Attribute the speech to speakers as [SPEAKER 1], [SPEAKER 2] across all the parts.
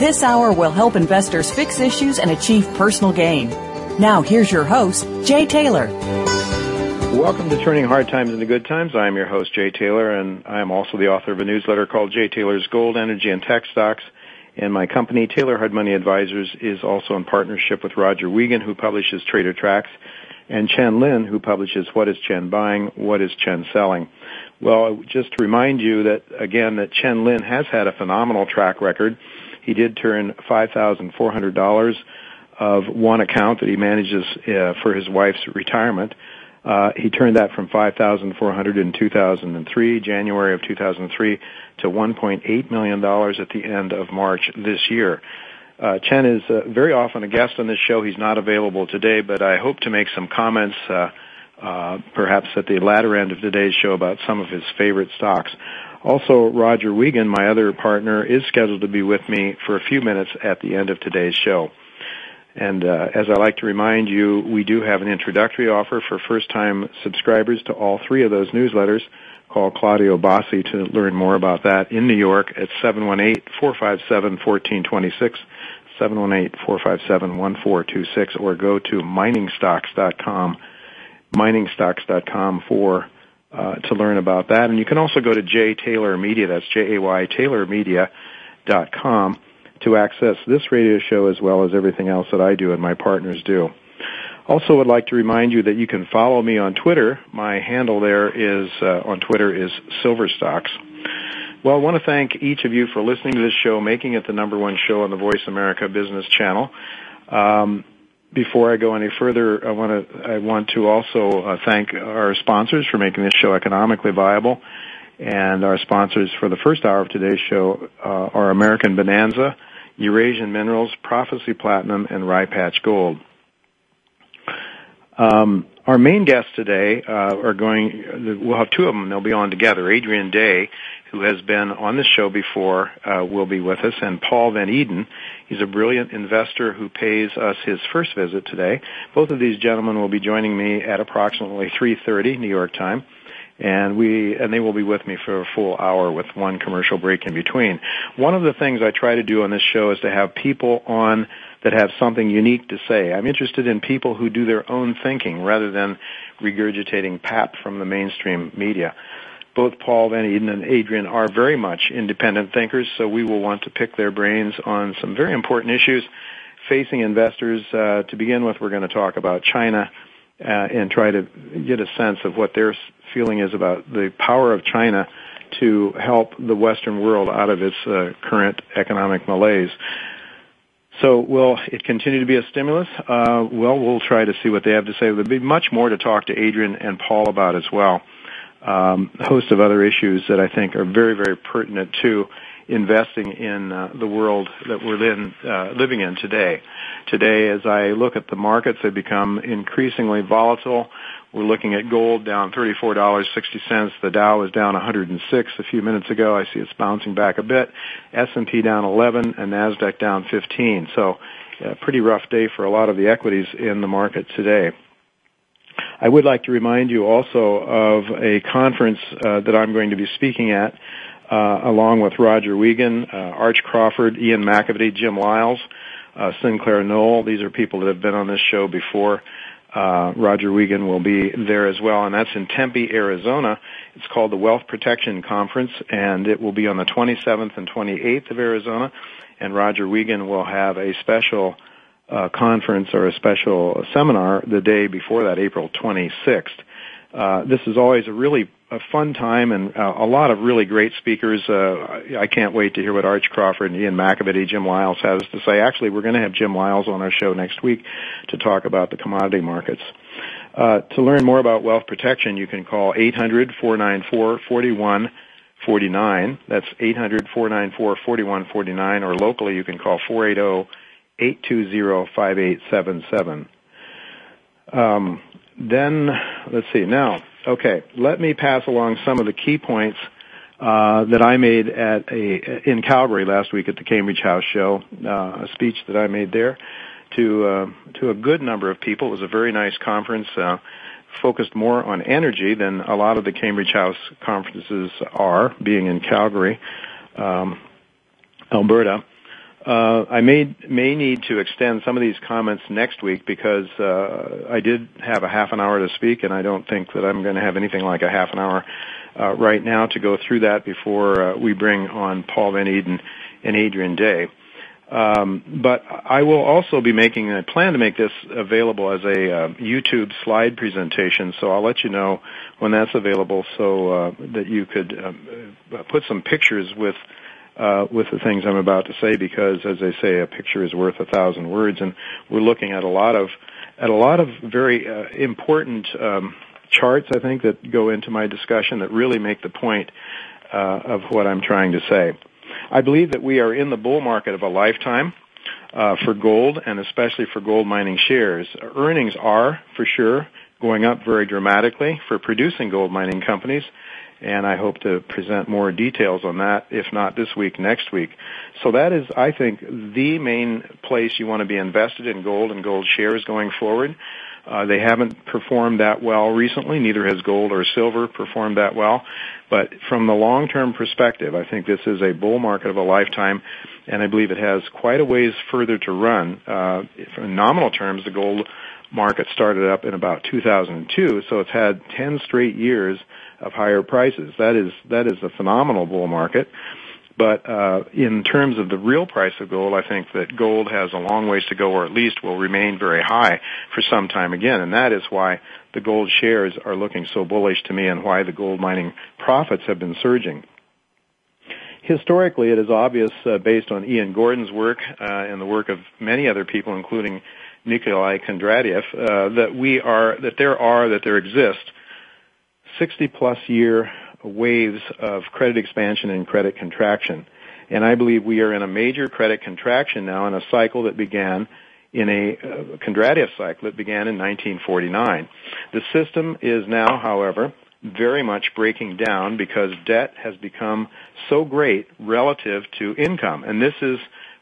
[SPEAKER 1] This hour will help investors fix issues and achieve personal gain. Now, here's your host, Jay Taylor.
[SPEAKER 2] Welcome to Turning Hard Times into Good Times. I am your host, Jay Taylor, and I am also the author of a newsletter called Jay Taylor's Gold, Energy, and Tech Stocks. And my company, Taylor Hard Money Advisors, is also in partnership with Roger Wiegand, who publishes Trader Tracks, and Chen Lin, who publishes What is Chen Buying, What is Chen Selling. Well, just to remind you that, again, that Chen Lin has had a phenomenal track record he did turn $5,400 of one account that he manages uh, for his wife's retirement. Uh, he turned that from 5,400 in 2003, January of 2003, to 1.8 million dollars at the end of March this year. Uh, Chen is uh, very often a guest on this show. He's not available today, but I hope to make some comments, uh, perhaps at the latter end of today's show about some of his favorite stocks. Also, Roger Wiegand, my other partner, is scheduled to be with me for a few minutes at the end of today's show. And uh, as I like to remind you, we do have an introductory offer for first-time subscribers to all three of those newsletters. Call Claudio Bossi to learn more about that in New York at 718-457-1426, 718-457-1426, or go to miningstocks.com, miningstocks.com for uh, to learn about that. And you can also go to Jay Taylor Media, that's J-A-Y Taylor Media dot com to access this radio show as well as everything else that I do and my partners do. Also would like to remind you that you can follow me on Twitter. My handle there is, uh, on Twitter is Silverstocks. Well, I want to thank each of you for listening to this show, making it the number one show on the Voice America Business Channel. Um, before I go any further, I want to I want to also uh, thank our sponsors for making this show economically viable, and our sponsors for the first hour of today's show uh, are American Bonanza, Eurasian Minerals, Prophecy Platinum, and Rye Patch Gold. Um, our main guests today uh, are going. We'll have two of them. They'll be on together. Adrian Day, who has been on this show before, uh, will be with us, and Paul Van Eeden. He's a brilliant investor who pays us his first visit today. Both of these gentlemen will be joining me at approximately 3:30 New York time and we and they will be with me for a full hour with one commercial break in between. One of the things I try to do on this show is to have people on that have something unique to say. I'm interested in people who do their own thinking rather than regurgitating pap from the mainstream media both Paul Van Eeden and Adrian are very much independent thinkers, so we will want to pick their brains on some very important issues facing investors. Uh, to begin with, we're going to talk about China uh, and try to get a sense of what their feeling is about the power of China to help the Western world out of its uh, current economic malaise. So will it continue to be a stimulus? Uh, well, we'll try to see what they have to say. There'll be much more to talk to Adrian and Paul about as well um, host of other issues that I think are very, very pertinent to investing in uh, the world that we're in, uh, living in today. Today, as I look at the markets, they become increasingly volatile. We're looking at gold down $34.60. The Dow is down 106 a few minutes ago. I see it's bouncing back a bit. S&P down 11 and Nasdaq down 15. So, a pretty rough day for a lot of the equities in the market today. I would like to remind you also of a conference uh, that I'm going to be speaking at, uh, along with Roger Wiegand, uh, Arch Crawford, Ian McAvity, Jim Lyles, uh, Sinclair Noe. These are people that have been on this show before. Uh, Roger Wiegand will be there as well, and that's in Tempe, Arizona. It's called the Wealth Protection Conference, and it will be on the 27th and 28th of Arizona. And Roger Wiegand will have a special uh, conference or a special seminar the day before that, April 26th. Uh, this is always a really a fun time and uh, a lot of really great speakers. Uh, I can't wait to hear what Arch Crawford and Ian McAvity, Jim Lyles has to say. Actually, we're going to have Jim Lyles on our show next week to talk about the commodity markets. Uh, to learn more about wealth protection, you can call 800-494-4149. That's 800-494-4149 or locally you can call 480-820-5877. Um, then, let's see, now, okay, let me pass along some of the key points uh, that I made at a in Calgary last week at the Cambridge House show, uh, a speech that I made there to uh, to a good number of people. It was a very nice conference, uh, focused more on energy than a lot of the Cambridge House conferences are, being in Calgary, um, Alberta. Uh, I may may need to extend some of these comments next week because uh, I did have a half an hour to speak, and I don't think that I'm going to have anything like a half an hour uh, right now to go through that before uh, we bring on Paul Van Eeden and Adrian Day. Um, but I will also be making a plan to make this available as a uh, YouTube slide presentation. So I'll let you know when that's available, so uh, that you could um, put some pictures with uh, with the things I'm about to say because, as they say, a picture is worth a thousand words, and we're looking at a lot of at a lot of very uh, important um, charts. I think that go into my discussion that really make the point uh, of what I'm trying to say. I believe that we are in the bull market of a lifetime. Uh, for gold and especially for gold mining shares. Earnings are, for sure, going up very dramatically for producing gold mining companies and I hope to present more details on that, if not this week, next week. So that is, I think, the main place you want to be invested in gold and gold shares going forward. Uh, they haven't performed that well recently. Neither has gold or silver performed that well. But from the long-term perspective, I think this is a bull market of a lifetime, and I believe it has quite a ways further to run. Uh, in nominal terms, the gold market started up in about 2002, so it's had 10 straight years of higher prices. That is that is a phenomenal bull market. But uh, in terms of the real price of gold, I think that gold has a long ways to go, or at least will remain very high for some time again. And that is why the gold shares are looking so bullish to me, and why the gold mining profits have been surging. Historically, it is obvious, uh, based on Ian Gordon's work uh, and the work of many other people, including Nikolai Kondratiev, uh, that we are that there are that there exist 60 plus year waves of credit expansion and credit contraction. And I believe we are in a major credit contraction now in a cycle that began in a uh, Kondratiev cycle that began in 1949. The system is now, however, very much breaking down because debt has become so great relative to income. And this is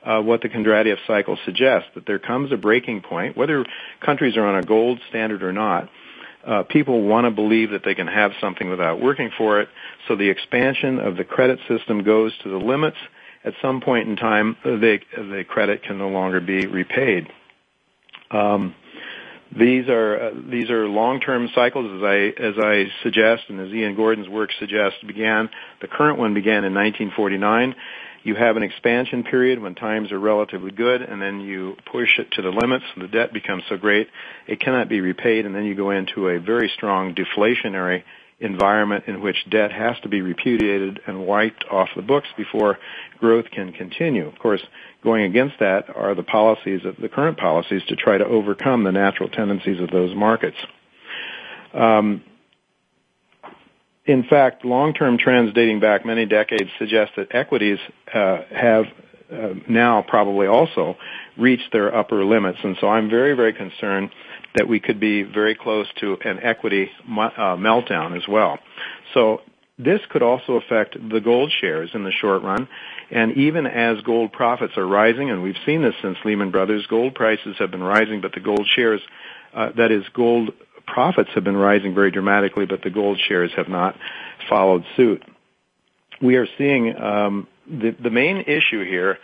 [SPEAKER 2] uh, what the Kondratiev cycle suggests, that there comes a breaking point, whether countries are on a gold standard or not, uh, people want to believe that they can have something without working for it. So the expansion of the credit system goes to the limits. At some point in time, they, the credit can no longer be repaid. Um, these are uh, these are long-term cycles, as I as I suggest, and as Ian Gordon's work suggests. Began the current one began in 1949 you have an expansion period when times are relatively good and then you push it to the limits and the debt becomes so great it cannot be repaid and then you go into a very strong deflationary environment in which debt has to be repudiated and wiped off the books before growth can continue. Of course, going against that are the policies of the current policies to try to overcome the natural tendencies of those markets. Um, in fact, long-term trends dating back many decades suggest that equities uh, have uh, now probably also reached their upper limits. And so I'm very, very concerned that we could be very close to an equity uh, meltdown as well. So this could also affect the gold shares in the short run. And even as gold profits are rising, and we've seen this since Lehman Brothers, gold prices have been rising, but the gold shares, uh, that is, gold profits have been rising very dramatically, but the gold shares have not followed suit. We are seeing um, the, the main issue here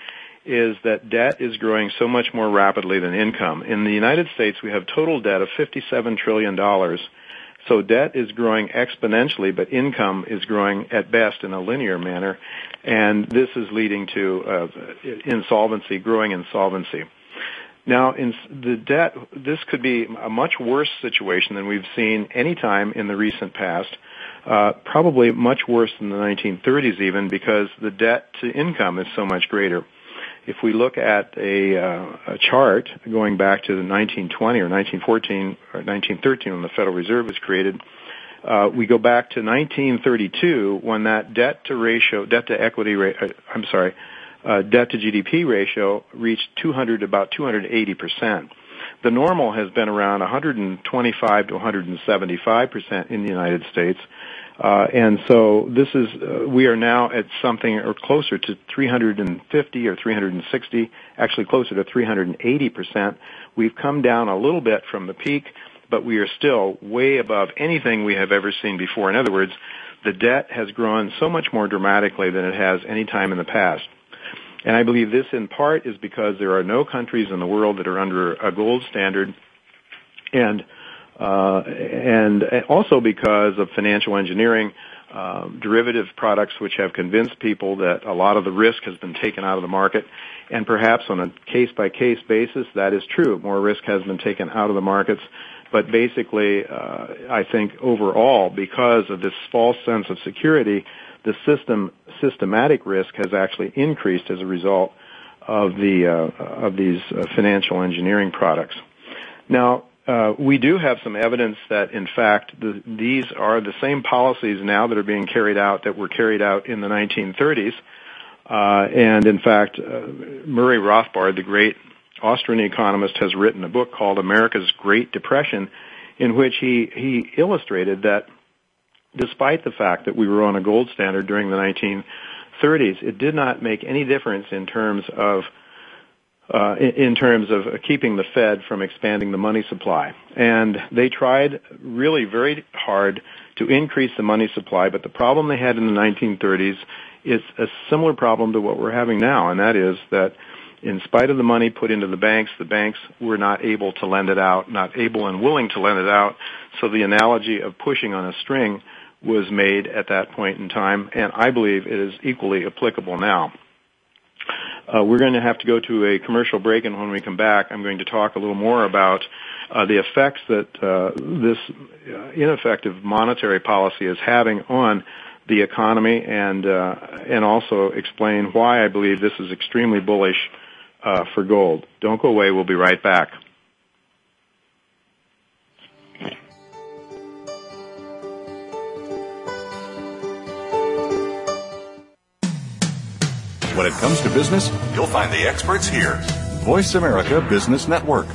[SPEAKER 2] is that debt is growing so much more rapidly than income. In the United States, we have total debt of $57 trillion. So debt is growing exponentially, but income is growing at best in a linear manner. And this is leading to uh, insolvency, growing insolvency. Now, in the debt, this could be a much worse situation than we've seen any time in the recent past. Uh, probably much worse than the 1930s even because the debt to income is so much greater if we look at a, uh, a chart going back to the 1920 or 1914 or 1913 when the Federal Reserve was created, uh, we go back to 1932 when that debt to ratio, debt to equity, ra- uh, I'm sorry, uh, debt to GDP ratio reached 200 about 280 percent. The normal has been around 125 to 175 percent in the United States. Uh, and so this is, uh, we are now at something or closer to 350 or 360, actually closer to 380 percent. We've come down a little bit from the peak, but we are still way above anything we have ever seen before. In other words, the debt has grown so much more dramatically than it has any time in the past. And I believe this in part is because there are no countries in the world that are under a gold standard and uh, and also because of financial engineering, uh, derivative products which have convinced people that a lot of the risk has been taken out of the market. And perhaps on a case by case basis, that is true. More risk has been taken out of the markets. But basically, uh, I think overall, because of this false sense of security, the system systematic risk has actually increased as a result of the uh, of these uh, financial engineering products. Now, uh, we do have some evidence that, in fact, the, these are the same policies now that are being carried out that were carried out in the 1930s. Uh, and in fact, uh, Murray Rothbard, the great Austrian economist, has written a book called America's Great Depression, in which he he illustrated that, despite the fact that we were on a gold standard during the 1930s, it did not make any difference in terms of uh, in, terms of keeping the Fed from expanding the money supply. And they tried really very hard to increase the money supply, but the problem they had in the 1930s is a similar problem to what we're having now, and that is that in spite of the money put into the banks, the banks were not able to lend it out, not able and willing to lend it out. So the analogy of pushing on a string was made at that point in time, and I believe it is equally applicable now. Uh, we're going to have to go to a commercial break, and when we come back, I'm going to talk a little more about uh, the effects that uh, this uh, ineffective monetary policy is having on the economy, and uh, and also explain why I believe this is extremely bullish uh, for gold. Don't go away. We'll be right back.
[SPEAKER 3] When it comes to business, you'll find the experts here. Voice America Business Network.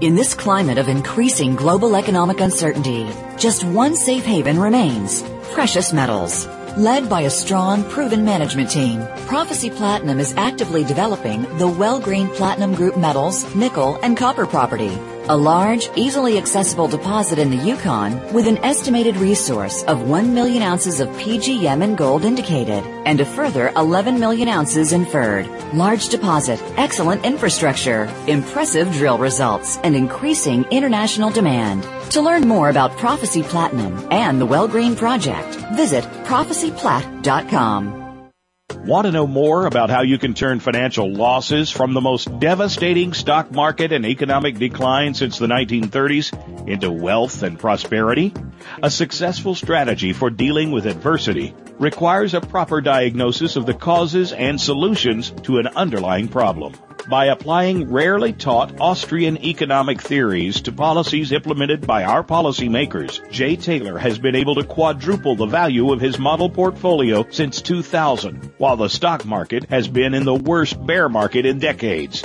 [SPEAKER 1] In this climate of increasing global economic uncertainty, just one safe haven remains precious metals. Led by a strong, proven management team, Prophecy Platinum is actively developing the Wellgreen Platinum Group metals, nickel, and copper property a large, easily accessible deposit in the Yukon with an estimated resource of 1 million ounces of PGM and gold indicated and a further 11 million ounces inferred. Large deposit, excellent infrastructure, impressive drill results, and increasing international demand. To learn more about Prophecy Platinum and the Wellgreen Project, visit prophecyplat.com.
[SPEAKER 4] Want to know more about how you can turn financial losses from the most devastating stock market and economic decline since the 1930s into wealth and prosperity? A successful strategy for dealing with adversity requires a proper diagnosis of the causes and solutions to an underlying problem by applying rarely taught Austrian economic theories to policies implemented by our policymakers, Jay Taylor has been able to quadruple the value of his model portfolio since 2000, while the stock market has been in the worst bear market in decades.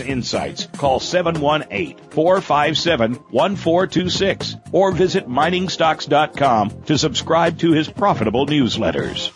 [SPEAKER 4] insights, call 718-457-1426 or visit miningstocks.com to subscribe to his profitable newsletters.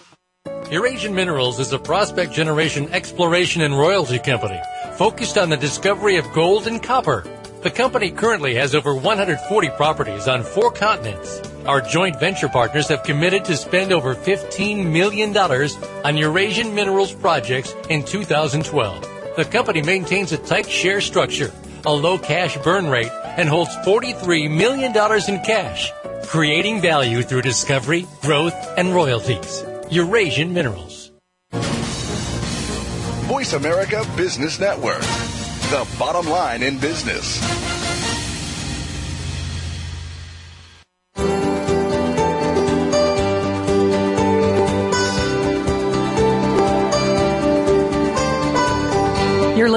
[SPEAKER 5] Eurasian Minerals is a prospect generation exploration and royalty company focused on the discovery of gold and copper. The company currently has over 140 properties on four continents. Our joint venture partners have committed to spend over $15 million on Eurasian Minerals projects in 2012. The company maintains a tight share structure, a low cash burn rate, and holds $43 million in cash, creating value through discovery, growth, and royalties. Eurasian Minerals.
[SPEAKER 6] Voice America Business Network, the bottom line in business.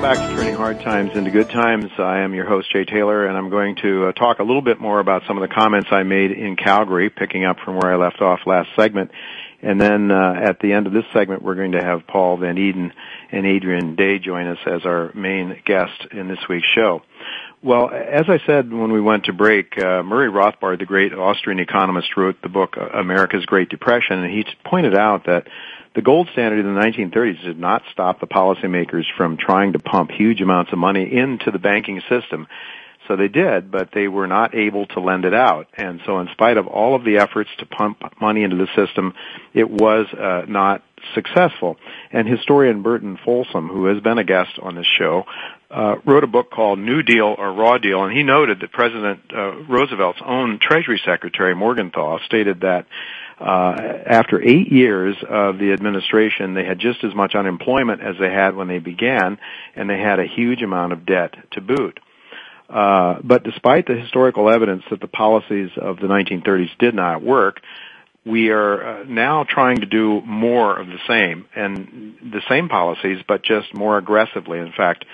[SPEAKER 2] back to Turning Hard Times into Good Times. I am your host, Jay Taylor, and I'm going to uh, talk a little bit more about some of the comments I made in Calgary, picking up from where I left off last segment. And then uh, at the end of this segment, we're going to have Paul Van Eeden and Adrian Day join us as our main guest in this week's show. Well, as I said when we went to break, uh, Murray Rothbard, the great Austrian economist, wrote the book America's Great Depression, and he pointed out that the gold standard in the 1930s did not stop the policymakers from trying to pump huge amounts of money into the banking system. So they did, but they were not able to lend it out. And so in spite of all of the efforts to pump money into the system, it was uh, not successful. And historian Burton Folsom, who has been a guest on this show, uh, wrote a book called New Deal or Raw Deal, and he noted that President uh, Roosevelt's own Treasury Secretary Morgenthau stated that after eight years of the administration, they had just as much unemployment as they had when they began, and they had a huge amount of debt to boot. Uh, but despite the historical evidence that the policies of the 1930s did not work, we are uh, now trying to do more of the same and the same policies, but just more aggressively. In fact,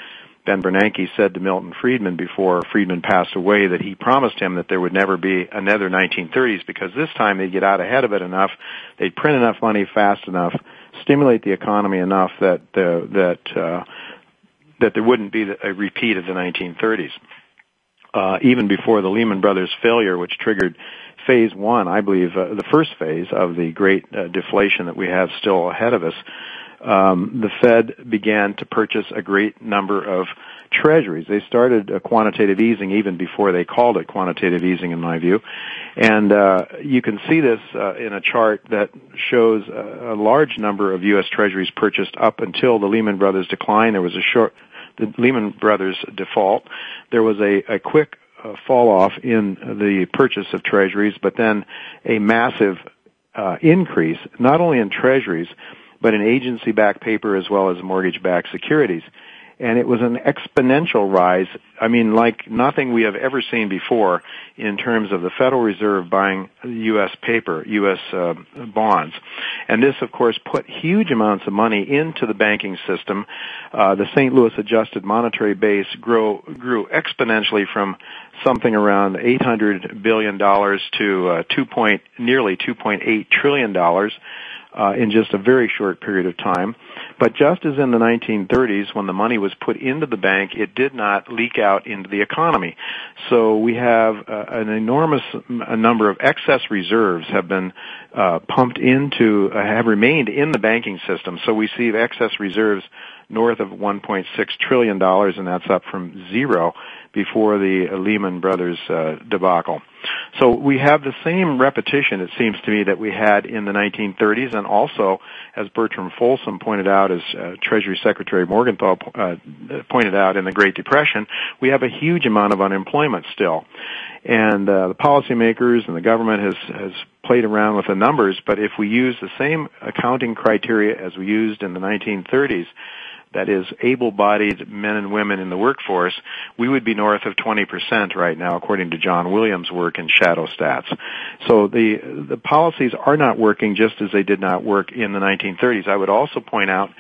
[SPEAKER 2] Ben Bernanke said to Milton Friedman before Friedman passed away that he promised him that there would never be another 1930s because this time they'd get out ahead of it enough, they'd print enough money fast enough, stimulate the economy enough that the, that uh, that there wouldn't be a repeat of the 1930s. Uh, even before the Lehman Brothers failure, which triggered phase one, I believe, uh, the first phase of the great uh, deflation that we have still ahead of us, um, the Fed began to purchase a great number of treasuries. They started a quantitative easing even before they called it quantitative easing, in my view. And uh, you can see this uh, in a chart that shows a, a large number of U.S. treasuries purchased up until the Lehman Brothers decline. There was a short, the Lehman Brothers default. There was a, a quick uh, fall off in the purchase of treasuries, but then a massive uh, increase, not only in treasuries, but in agency-backed paper as well as mortgage-backed securities. And it was an exponential rise. I mean, like nothing we have ever seen before in terms of the Federal Reserve buying U.S. paper, U.S. Uh, bonds. And this, of course, put huge amounts of money into the banking system. Uh, the St. Louis adjusted monetary base grew, grew exponentially from something around $800 billion to uh, 2 point, nearly $2.8 trillion uh, in just a very short period of time. But just as in the 1930s, when the money was put into the bank, it did not leak out into the economy. So we have uh, an enormous number of excess reserves have been uh, pumped into, uh, have remained in the banking system. So we see excess reserves north of 1.6 trillion dollars, and that's up from zero before the Lehman Brothers uh, debacle. So we have the same repetition, it seems to me, that we had in the 1930s, and also, as Bertram Folsom pointed out, as uh, Treasury Secretary Morgenthau uh, pointed out in the Great Depression, we have a huge amount of unemployment still. And uh, the policymakers and the government has has played around with the numbers, but if we use the same accounting criteria as we used in the 1930s, that is able-bodied men and women in the workforce, we would be north of 20% right now, according to John Williams' work in Shadow Stats. So the the policies are not working just as they did not work in the 1930s. I would also point out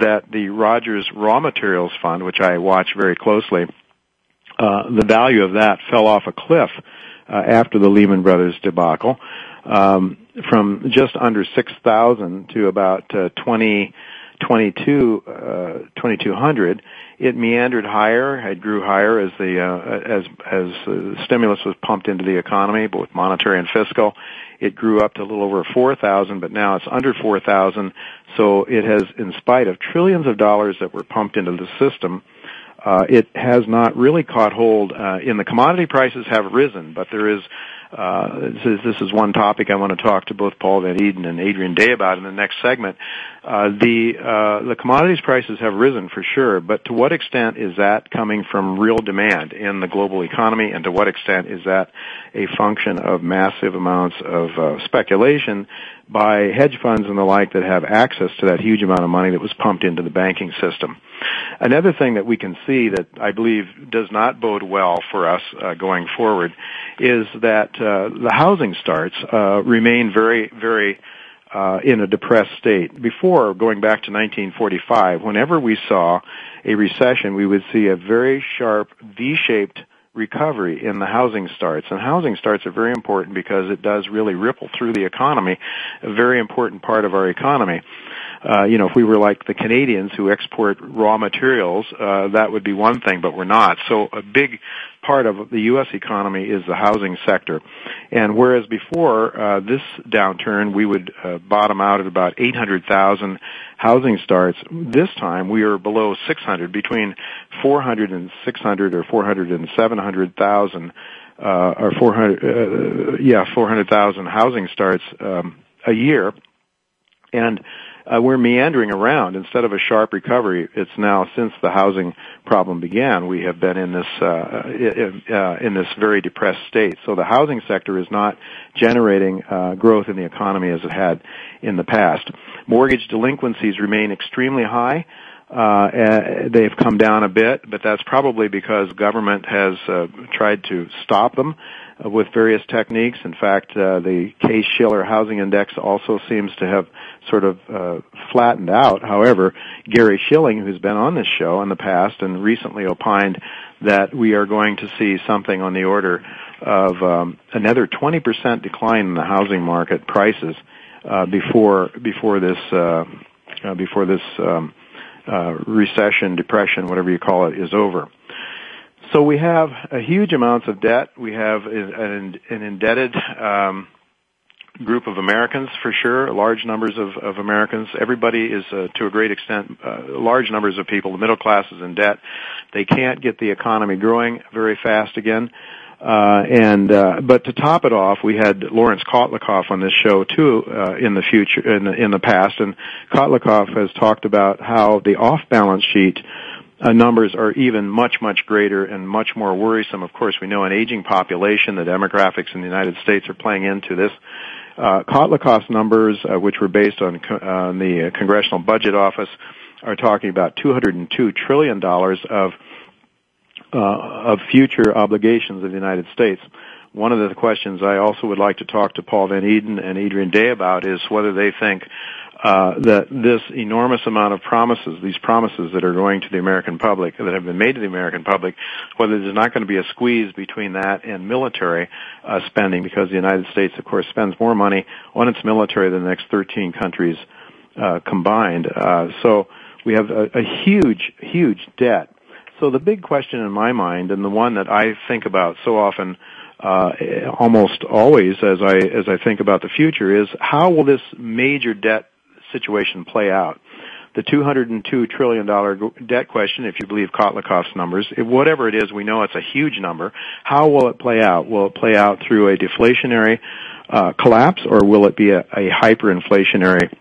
[SPEAKER 2] that the Rogers Raw Materials Fund, which I watch very closely, uh, the value of that fell off a cliff uh, after the Lehman Brothers debacle, um, from just under 6,000 to about uh, 20 22, uh, 2200, it meandered higher. It grew higher as the uh, as as uh, stimulus was pumped into the economy, both monetary and fiscal. It grew up to a little over 4,000, but now it's under 4,000. So it has, in spite of trillions of dollars that were pumped into the system, uh, it has not really caught hold. Uh, in the commodity prices have risen, but there is uh, this, is, this is one topic I want to talk to both Paul Van Eeden and Adrian Day about in the next segment. Uh, the uh, the commodities prices have risen for sure, but to what extent is that coming from real demand in the global economy, and to what extent is that a function of massive amounts of uh, speculation by hedge funds and the like that have access to that huge amount of money that was pumped into the banking system? Another thing that we can see that I believe does not bode well for us uh, going forward is that uh, the housing starts uh, remain very, very uh, in a depressed state. Before, going back to 1945, whenever we saw a recession, we would see a very sharp V-shaped recovery in the housing starts. And housing starts are very important because it does really ripple through the economy, a very important part of our economy. Uh, you know, if we were like the Canadians who export raw materials, uh, that would be one thing, but we're not. So a big part of the U.S. economy is the housing sector. And whereas before uh, this downturn, we would uh, bottom out at about 800,000 housing starts, this time we are below 600, between 400 and 600 or 400 and 700,000, uh, or 400, uh, yeah, 400,000 housing starts um, a year. And uh, we're meandering around instead of a sharp recovery. It's now since the housing problem began, we have been in this uh, in, uh, in this very depressed state. So the housing sector is not generating uh, growth in the economy as it had in the past. Mortgage delinquencies remain extremely high. Uh, they've come down a bit, but that's probably because government has uh, tried to stop them uh, with various techniques. In fact, uh, the Case-Shiller Housing Index also seems to have sort of uh, flattened out. However, Gary Shilling, who's been on this show in the past and recently opined that we are going to see something on the order of um, another 20% decline in the housing market prices uh, before before this before this um, uh, recession, depression, whatever you call it, is over. So we have a huge amounts of debt. We have an, an indebted um, group of Americans for sure, large numbers of, of Americans. Everybody is, uh, to a great extent, uh, large numbers of people. The middle class is in debt. They can't get the economy growing very fast again. Uh, and uh, but to top it off, we had Lawrence Kotlikoff on this show too uh, in the future in the, in the past, and Kotlikoff has talked about how the off-balance sheet uh, numbers are even much, much greater and much more worrisome. Of course, we know an aging population, the demographics in the United States are playing into this. Uh, Kotlikoff's numbers, uh, which were based on uh, the Congressional Budget Office, are talking about 202 trillion dollars of of future obligations of the United States. One of the questions I also would like to talk to Paul Van Eeden and Adrian Day about is whether they think uh, that this enormous amount of promises, these promises that are going to the American public, that have been made to the American public, whether there's not going to be a squeeze between that and military uh, spending, because the United States, of course, spends more money on its military than the next 13 countries uh, combined. Uh, so we have a, a huge, huge debt. So the big question in my mind, and the one that I think about so often uh, almost always as I as I think about the future is how will this major debt situation play out. the $202 trillion debt question, if you believe Kotlikoff's numbers, whatever it is, we know it's a huge number. How will it play out? Will it play out through a deflationary uh, collapse, or will it be a, a hyperinflationary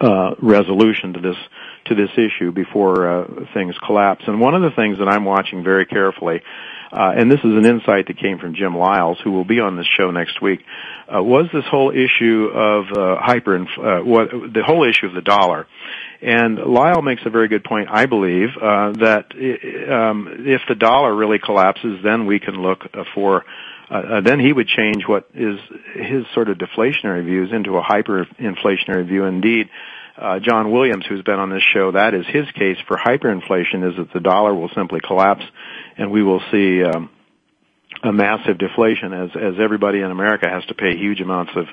[SPEAKER 2] uh, resolution to this to this issue before uh, things collapse? And one of the things that I'm watching very carefully uh, and this is an insight that came from Jim Lyles, who will be on this show next week, uh, was this whole issue of uh, hyper, uh, what, the whole issue of the dollar. And Lyle makes a very good point, I believe, uh, that um, if the dollar really collapses, then we can look for uh, uh, then he would change what is his sort of deflationary views into a hyperinflationary view. Indeed, uh, John Williams, who's been on this show, that is his case for hyperinflation is that the dollar will simply collapse and we will see um, a massive deflation as as everybody in America has to pay huge amounts of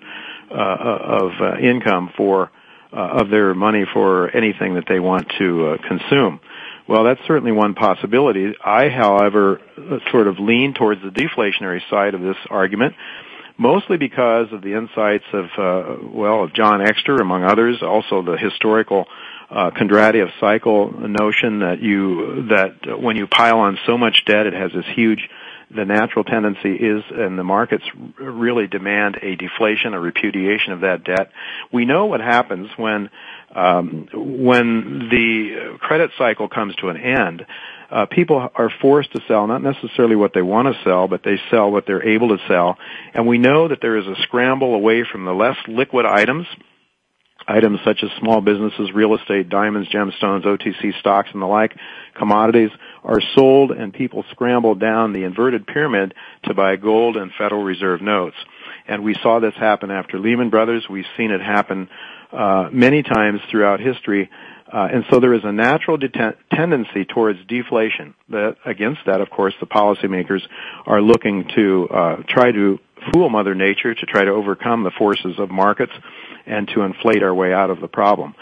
[SPEAKER 2] uh, of uh, income for uh, of their money for anything that they want to uh, consume. Well, that's certainly one possibility. I, however, sort of lean towards the deflationary side of this argument, mostly because of the insights of, uh, well, of John Exter, among others, also the historical uh, Kondratiev cycle notion that you that when you pile on so much debt, it has this huge. The natural tendency is, and the markets really demand a deflation, a repudiation of that debt. We know what happens when um, when the credit cycle comes to an end. Uh, people are forced to sell not necessarily what they want to sell, but they sell what they're able to sell. And we know that there is a scramble away from the less liquid items, items such as small businesses, real estate, diamonds, gemstones, OTC stocks, and the like, commodities are sold and people scramble down the inverted pyramid to buy gold and Federal Reserve notes. And we saw this happen after Lehman Brothers. We've seen it happen uh, many times throughout history. Uh, and so there is a natural tendency towards deflation. That against that, of course, the policymakers are looking to uh, try to fool Mother Nature to try to overcome the forces of markets and to inflate our way out of the problem.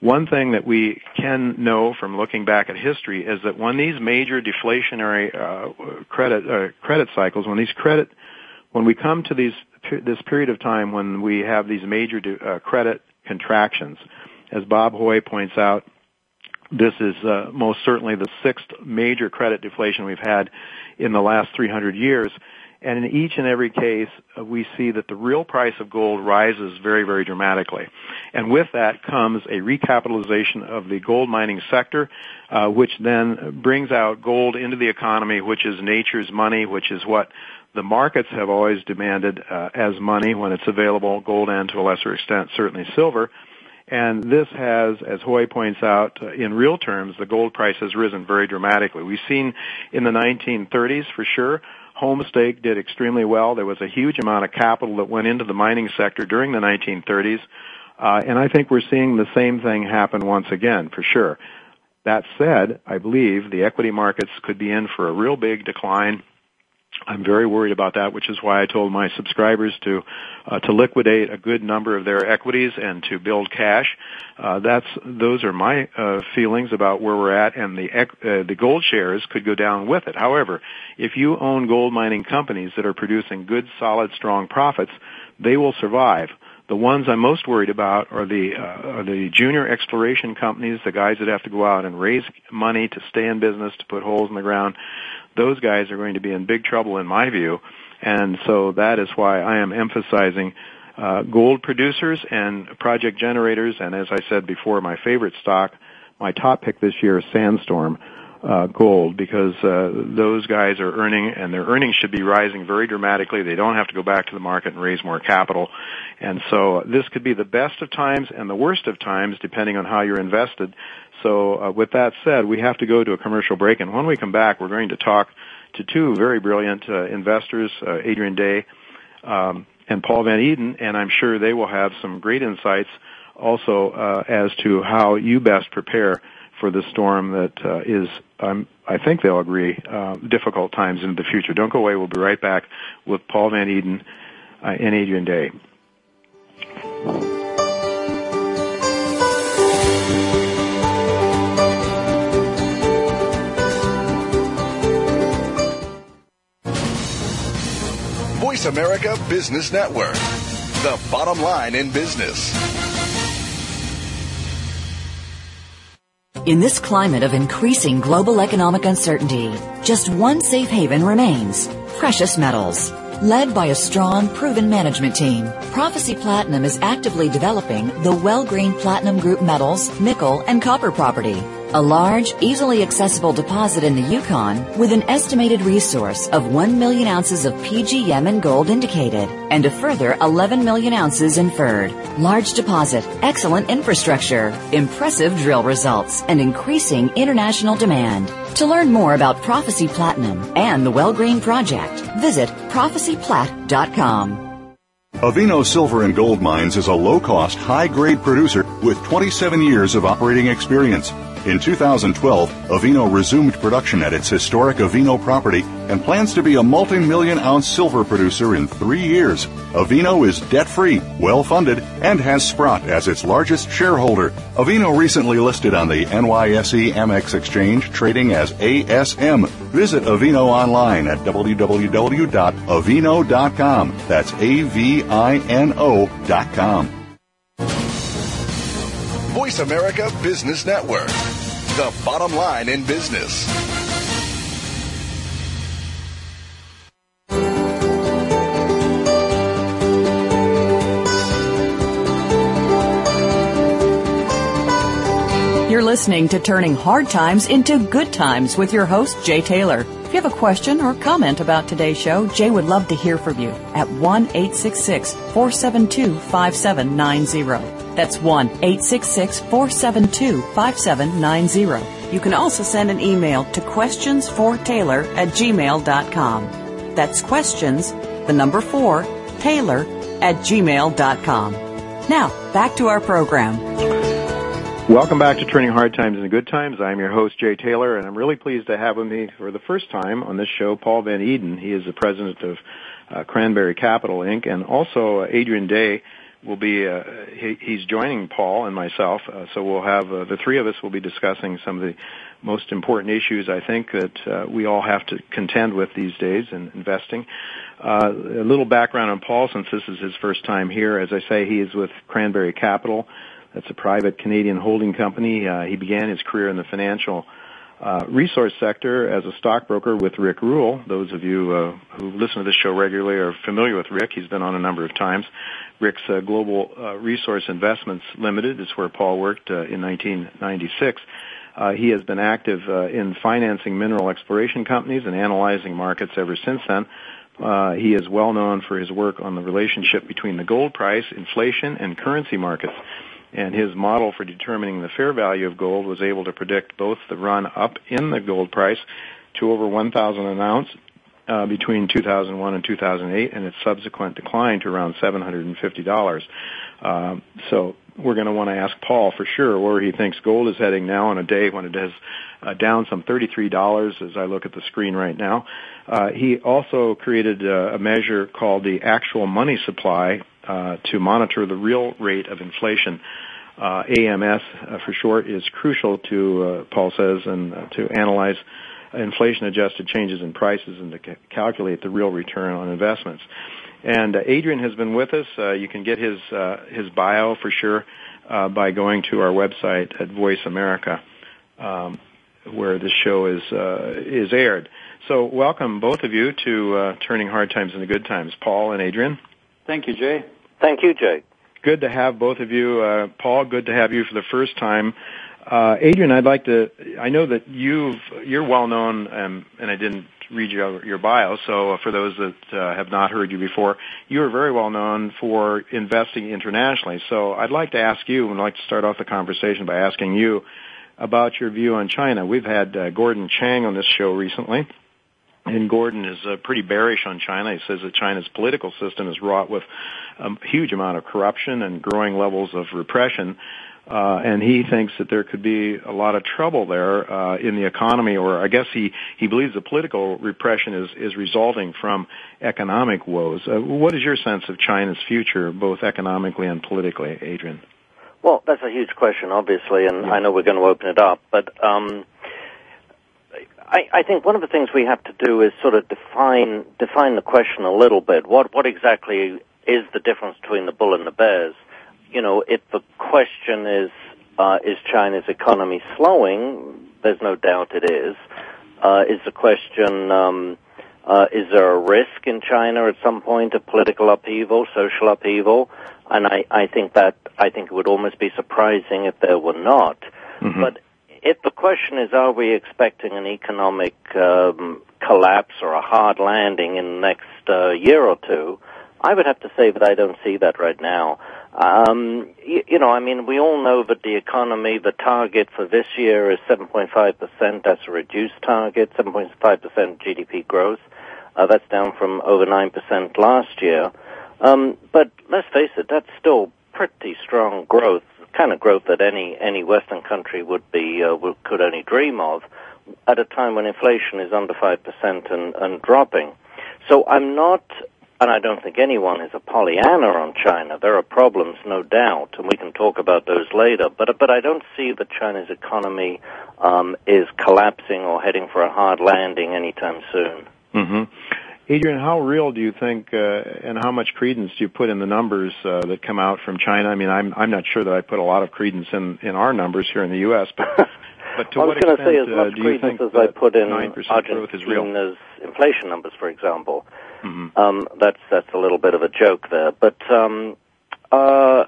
[SPEAKER 2] One thing that we can know from looking back at history is that when these major deflationary uh, credit uh, credit cycles, when these credit, when we come to these this period of time when we have these major uh, credit contractions, as Bob Hoye points out, this is uh, most certainly the sixth major credit deflation we've had in the last 300 years. And in each and every case, uh, we see that the real price of gold rises very, very dramatically. And with that comes a recapitalization of the gold mining sector, uh, which then brings out gold into the economy, which is nature's money, which is what the markets have always demanded uh, as money when it's available, gold and to a lesser extent certainly silver. And this has, as Hoye points out, uh, in real terms, the gold price has risen very dramatically. We've seen in the 1930s, for sure, Homestake did extremely well. There was a huge amount of capital that went into the mining sector during the 1930s. Uh, and I think we're seeing the same thing happen once again, for sure. That said, I believe the equity markets could be in for a real big decline I'm very worried about that, which is why I told my subscribers to uh, to liquidate a good number of their equities and to build cash. Uh, that's those are my uh, feelings about where we're at, and the uh, the gold shares could go down with it. However, if you own gold mining companies that are producing good, solid, strong profits, they will survive. The ones I'm most worried about are the uh, are the junior exploration companies, the guys that have to go out and raise money to stay in business, to put holes in the ground those guys are going to be in big trouble in my view. And so that is why I am emphasizing uh, gold producers and project generators. And as I said before, my favorite stock, my top pick this year is Sandstorm uh, Gold because uh, those guys are earning, and their earnings should be rising very dramatically. They don't have to go back to the market and raise more capital. And so this could be the best of times and the worst of times, depending on how you're invested. So uh, with that said, we have to go to a commercial break, and when we come back, we're going to talk to two very brilliant uh, investors, uh, Adrian Day um, and Paul Van Eeden, and I'm sure they will have some great insights also uh, as to how you best prepare for the storm that uh, is, um, I think they'll agree, uh, difficult times in the future. Don't go away. We'll be right back with Paul Van Eeden and Adrian Day.
[SPEAKER 6] Voice America Business Network, the bottom line in business.
[SPEAKER 1] In this climate of increasing global economic uncertainty, just one safe haven remains precious metals. Led by a strong, proven management team, Prophecy Platinum is actively developing the Wellgreen Platinum Group metals, nickel, and copper property. A large, easily accessible deposit in the Yukon with an estimated resource of 1 million ounces of PGM and gold indicated and a further 11 million ounces inferred. Large deposit, excellent infrastructure, impressive drill results, and increasing international demand. To learn more about Prophecy Platinum and the Wellgreen Project, visit prophecyplat.com.
[SPEAKER 3] Avino Silver and Gold Mines is a low cost, high grade producer with 27 years of operating experience. In 2012, Avino resumed production at its historic Avino property and plans to be a multi-million ounce silver producer in three years. Avino is debt-free, well-funded, and has Sprott as its largest shareholder. Avino recently listed on the NYSE Amex exchange, trading as ASM. Visit Avino online at www.avino.com. That's A-V-I-N-O dot com.
[SPEAKER 6] Voice America Business Network, the bottom line in business.
[SPEAKER 1] You're listening to Turning Hard Times into Good Times with your host, Jay Taylor. If you have a question or comment about today's show, Jay would love to hear from you at 1 866 472 5790. That's 1 866 472 5790. You can also send an email to questionsfortaylor at gmail.com. That's questions, the number 4, Taylor at gmail.com. Now, back to our program.
[SPEAKER 2] Welcome back to Turning Hard Times into Good Times. I'm your host, Jay Taylor, and I'm really pleased to have with me for the first time on this show Paul Van Eeden. He is the president of uh, Cranberry Capital Inc. and also uh, Adrian Day will be uh, he, he's joining Paul and myself. Uh, so we'll have uh, the three of us will be discussing some of the most important issues I think that uh, we all have to contend with these days in investing. Uh, a little background on Paul since this is his first time here. As I say, he is with Cranberry Capital. That's a private Canadian holding company. Uh, he began his career in the financial uh, resource sector as a stockbroker with Rick Rule. Those of you uh, who listen to this show regularly are familiar with Rick. He's been on a number of times. Rick's uh, Global uh, Resource Investments Limited is where Paul worked uh, in 1996. Uh, he has been active in financing mineral exploration companies and analyzing markets ever since then. Uh, he is well known for his work on the relationship between the gold price, inflation, and currency markets and his model for determining the fair value of gold was able to predict both the run up in the gold price to over 1,000 an ounce uh, between 2001 and 2008, and its subsequent decline to around $750. Uh, so we're going to want to ask Paul for sure where he thinks gold is heading now on a day when it is uh, down some $33 as I look at the screen right now. Uh, he also created a measure called the actual money supply to monitor the real rate of inflation. Uh, AMS uh, for short is crucial to, uh, Paul says, and uh, to analyze inflation adjusted changes in prices and to ca- calculate the real return on investments. And uh, Adrian has been with us. you can get his his bio for sure by going to our website at Voice America, um, where this show is is aired. So welcome both of you to Turning Hard Times into Good Times, Paul and Adrian.
[SPEAKER 7] Thank you, Jay.
[SPEAKER 8] Thank you, Jay.
[SPEAKER 2] Good to have both of you. Uh, Paul, good to have you for the first time. Uh, Adrian, I'd like to, I know that you've, you're well known, um, and I didn't read your, your bio, so for those that uh, have not heard you before, you are very well known for investing internationally. So I'd like to ask you, and I'd like to start off the conversation by asking you about your view on China. We've had uh, Gordon Chang on this show recently and Gordon is uh, pretty bearish on China. He says that China's political system is wrought with a huge amount of corruption and growing levels of repression. Uh, and he thinks that there could be a lot of trouble there uh, in the economy, or I guess he he believes the political repression is is resulting from economic woes. Uh, what is your sense of China's future, both economically and politically, Adrian?
[SPEAKER 8] Well, that's a huge question, obviously, and yeah. I know we're going to open it up, but um, I, I think one of the things we have to do is sort of define define the question a little bit. What what exactly is the difference between the bull and the bears? You know, if the question is uh, is China's economy slowing? There's no doubt it is. Uh, is the question, um, uh, is there a risk in China at some point of political upheaval, social upheaval? And I, I think that I think it would almost be surprising if there were not. Mm-hmm. But if the question is, are we expecting an economic um, collapse or a hard landing in the next uh, year or two, I would have to say that I don't see that right now. Um, you, you know, I mean, we all know that the economy, the target for this year is 7.5%. That's a reduced target, 7.5% GDP growth. Uh, that's down from over 9% last year. Um, but let's face it, that's still pretty strong growth, kind of growth that any any Western country would be uh, would, could only dream of, at a time when inflation is under five percent and, and dropping. So I'm not, and I don't think anyone is a Pollyanna on China. There are problems, no doubt, and we can talk about those later. But but I don't see that China's economy um, is collapsing or heading for a hard landing anytime soon.
[SPEAKER 2] Mm-hmm. Adrian, how real do you think, uh, and how much credence do you put in the numbers uh, that come out from China? I mean, I'm I'm not sure that I put a lot of credence in in our numbers here in the U.S., but but to
[SPEAKER 8] I
[SPEAKER 2] what
[SPEAKER 8] was
[SPEAKER 2] extent
[SPEAKER 8] say as
[SPEAKER 2] uh,
[SPEAKER 8] much
[SPEAKER 2] do you think
[SPEAKER 8] credence as I put in
[SPEAKER 2] Argentina's
[SPEAKER 8] inflation numbers, for example?
[SPEAKER 2] Mm-hmm.
[SPEAKER 8] Um, that's that's a little bit of a joke there, but um, uh,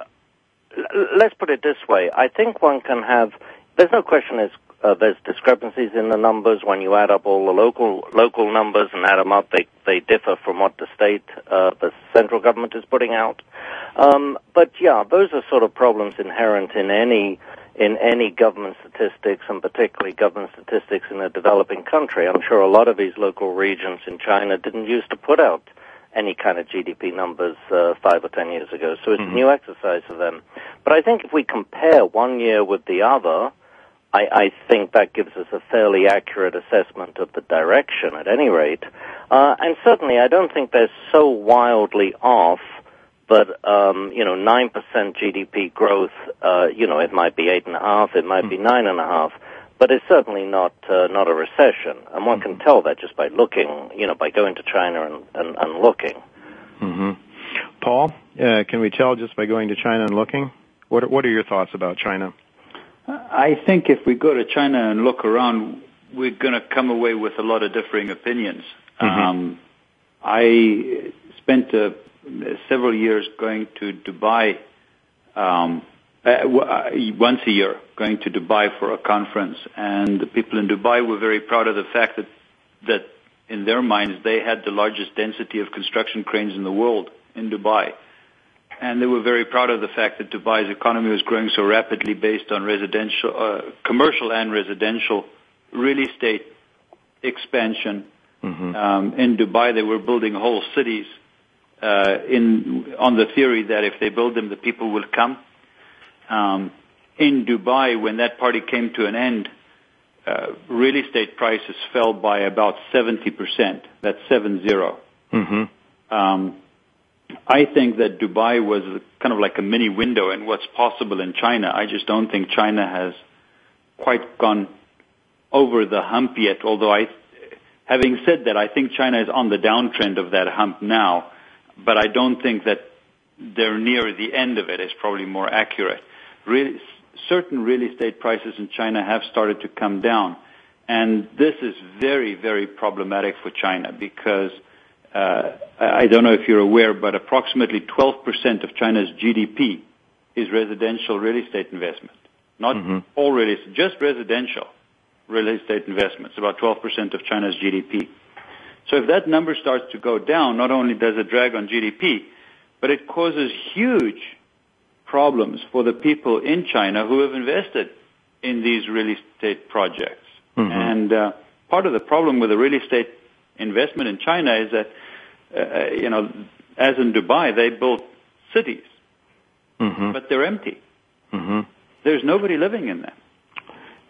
[SPEAKER 8] l- let's put it this way: I think one can have. There's no question as uh, there's discrepancies in the numbers when you add up all the local local numbers and add them up. They they differ from what the state, uh, the central government is putting out. Um, but yeah, those are sort of problems inherent in any in any government statistics, and particularly government statistics in a developing country. I'm sure a lot of these local regions in China didn't used to put out any kind of GDP numbers uh, five or ten years ago, so it's
[SPEAKER 2] Mhm.
[SPEAKER 8] a new exercise for them. But I think if we compare one year with the other, I, I think that gives us a fairly accurate assessment of the direction at any rate. Uh, and certainly I don't think they're so wildly off but um, you know, nine percent GDP growth. Uh, you know, it might be eight and a half, it might be nine and a half, but it's certainly not uh, not a recession, and one can tell that just by looking. You know, by going to China and and, and looking.
[SPEAKER 2] hmm Paul, uh, can we tell just by going to China and looking? What what are your thoughts about China?
[SPEAKER 7] I think if we go to China and look around, we're going to come away with a lot of differing opinions.
[SPEAKER 2] Mhm.
[SPEAKER 7] Um, I spent uh, several years going to Dubai um, uh, uh, once a year, going to Dubai for a conference, and the people in Dubai were very proud of the fact that that in their minds they had the largest density of construction cranes in the world in Dubai. And they were very proud of the fact that Dubai's economy was growing so rapidly based on residential, uh, commercial and residential real estate expansion.
[SPEAKER 2] Mm-hmm.
[SPEAKER 7] Um, in Dubai, they were building whole cities uh, in on the theory that if they build them, the people will come. Um, in Dubai, when that party came to an end, uh, real estate prices fell by about 70%. That's seven zero.
[SPEAKER 2] Mm-hmm.
[SPEAKER 7] Um, I think that Dubai was kind of like a mini window in what's possible in China. I just don't think China has quite gone over the hump yet. Although I, having said that, I think China is on the downtrend of that hump now, but I don't think that they're near the end of it. Is probably more accurate. Certain real estate prices in China have started to come down, and this is very, very problematic for China because I don't know if you're aware, but approximately 12% of China's GDP is residential real estate investment. Not
[SPEAKER 2] Mm-hmm.
[SPEAKER 7] all real estate, just residential real estate investments, about 12% of China's GDP. So if that number starts to go down, not only does it drag on GDP, but it causes huge problems for the people in China who have invested in these real estate projects.
[SPEAKER 2] Mhm.
[SPEAKER 7] And uh, part of the problem with the real estate investment in China is that, uh, you know, as in Dubai, they built cities,
[SPEAKER 2] Mm-hmm.
[SPEAKER 7] but they're empty.
[SPEAKER 2] Mm-hmm.
[SPEAKER 7] There's nobody living in them.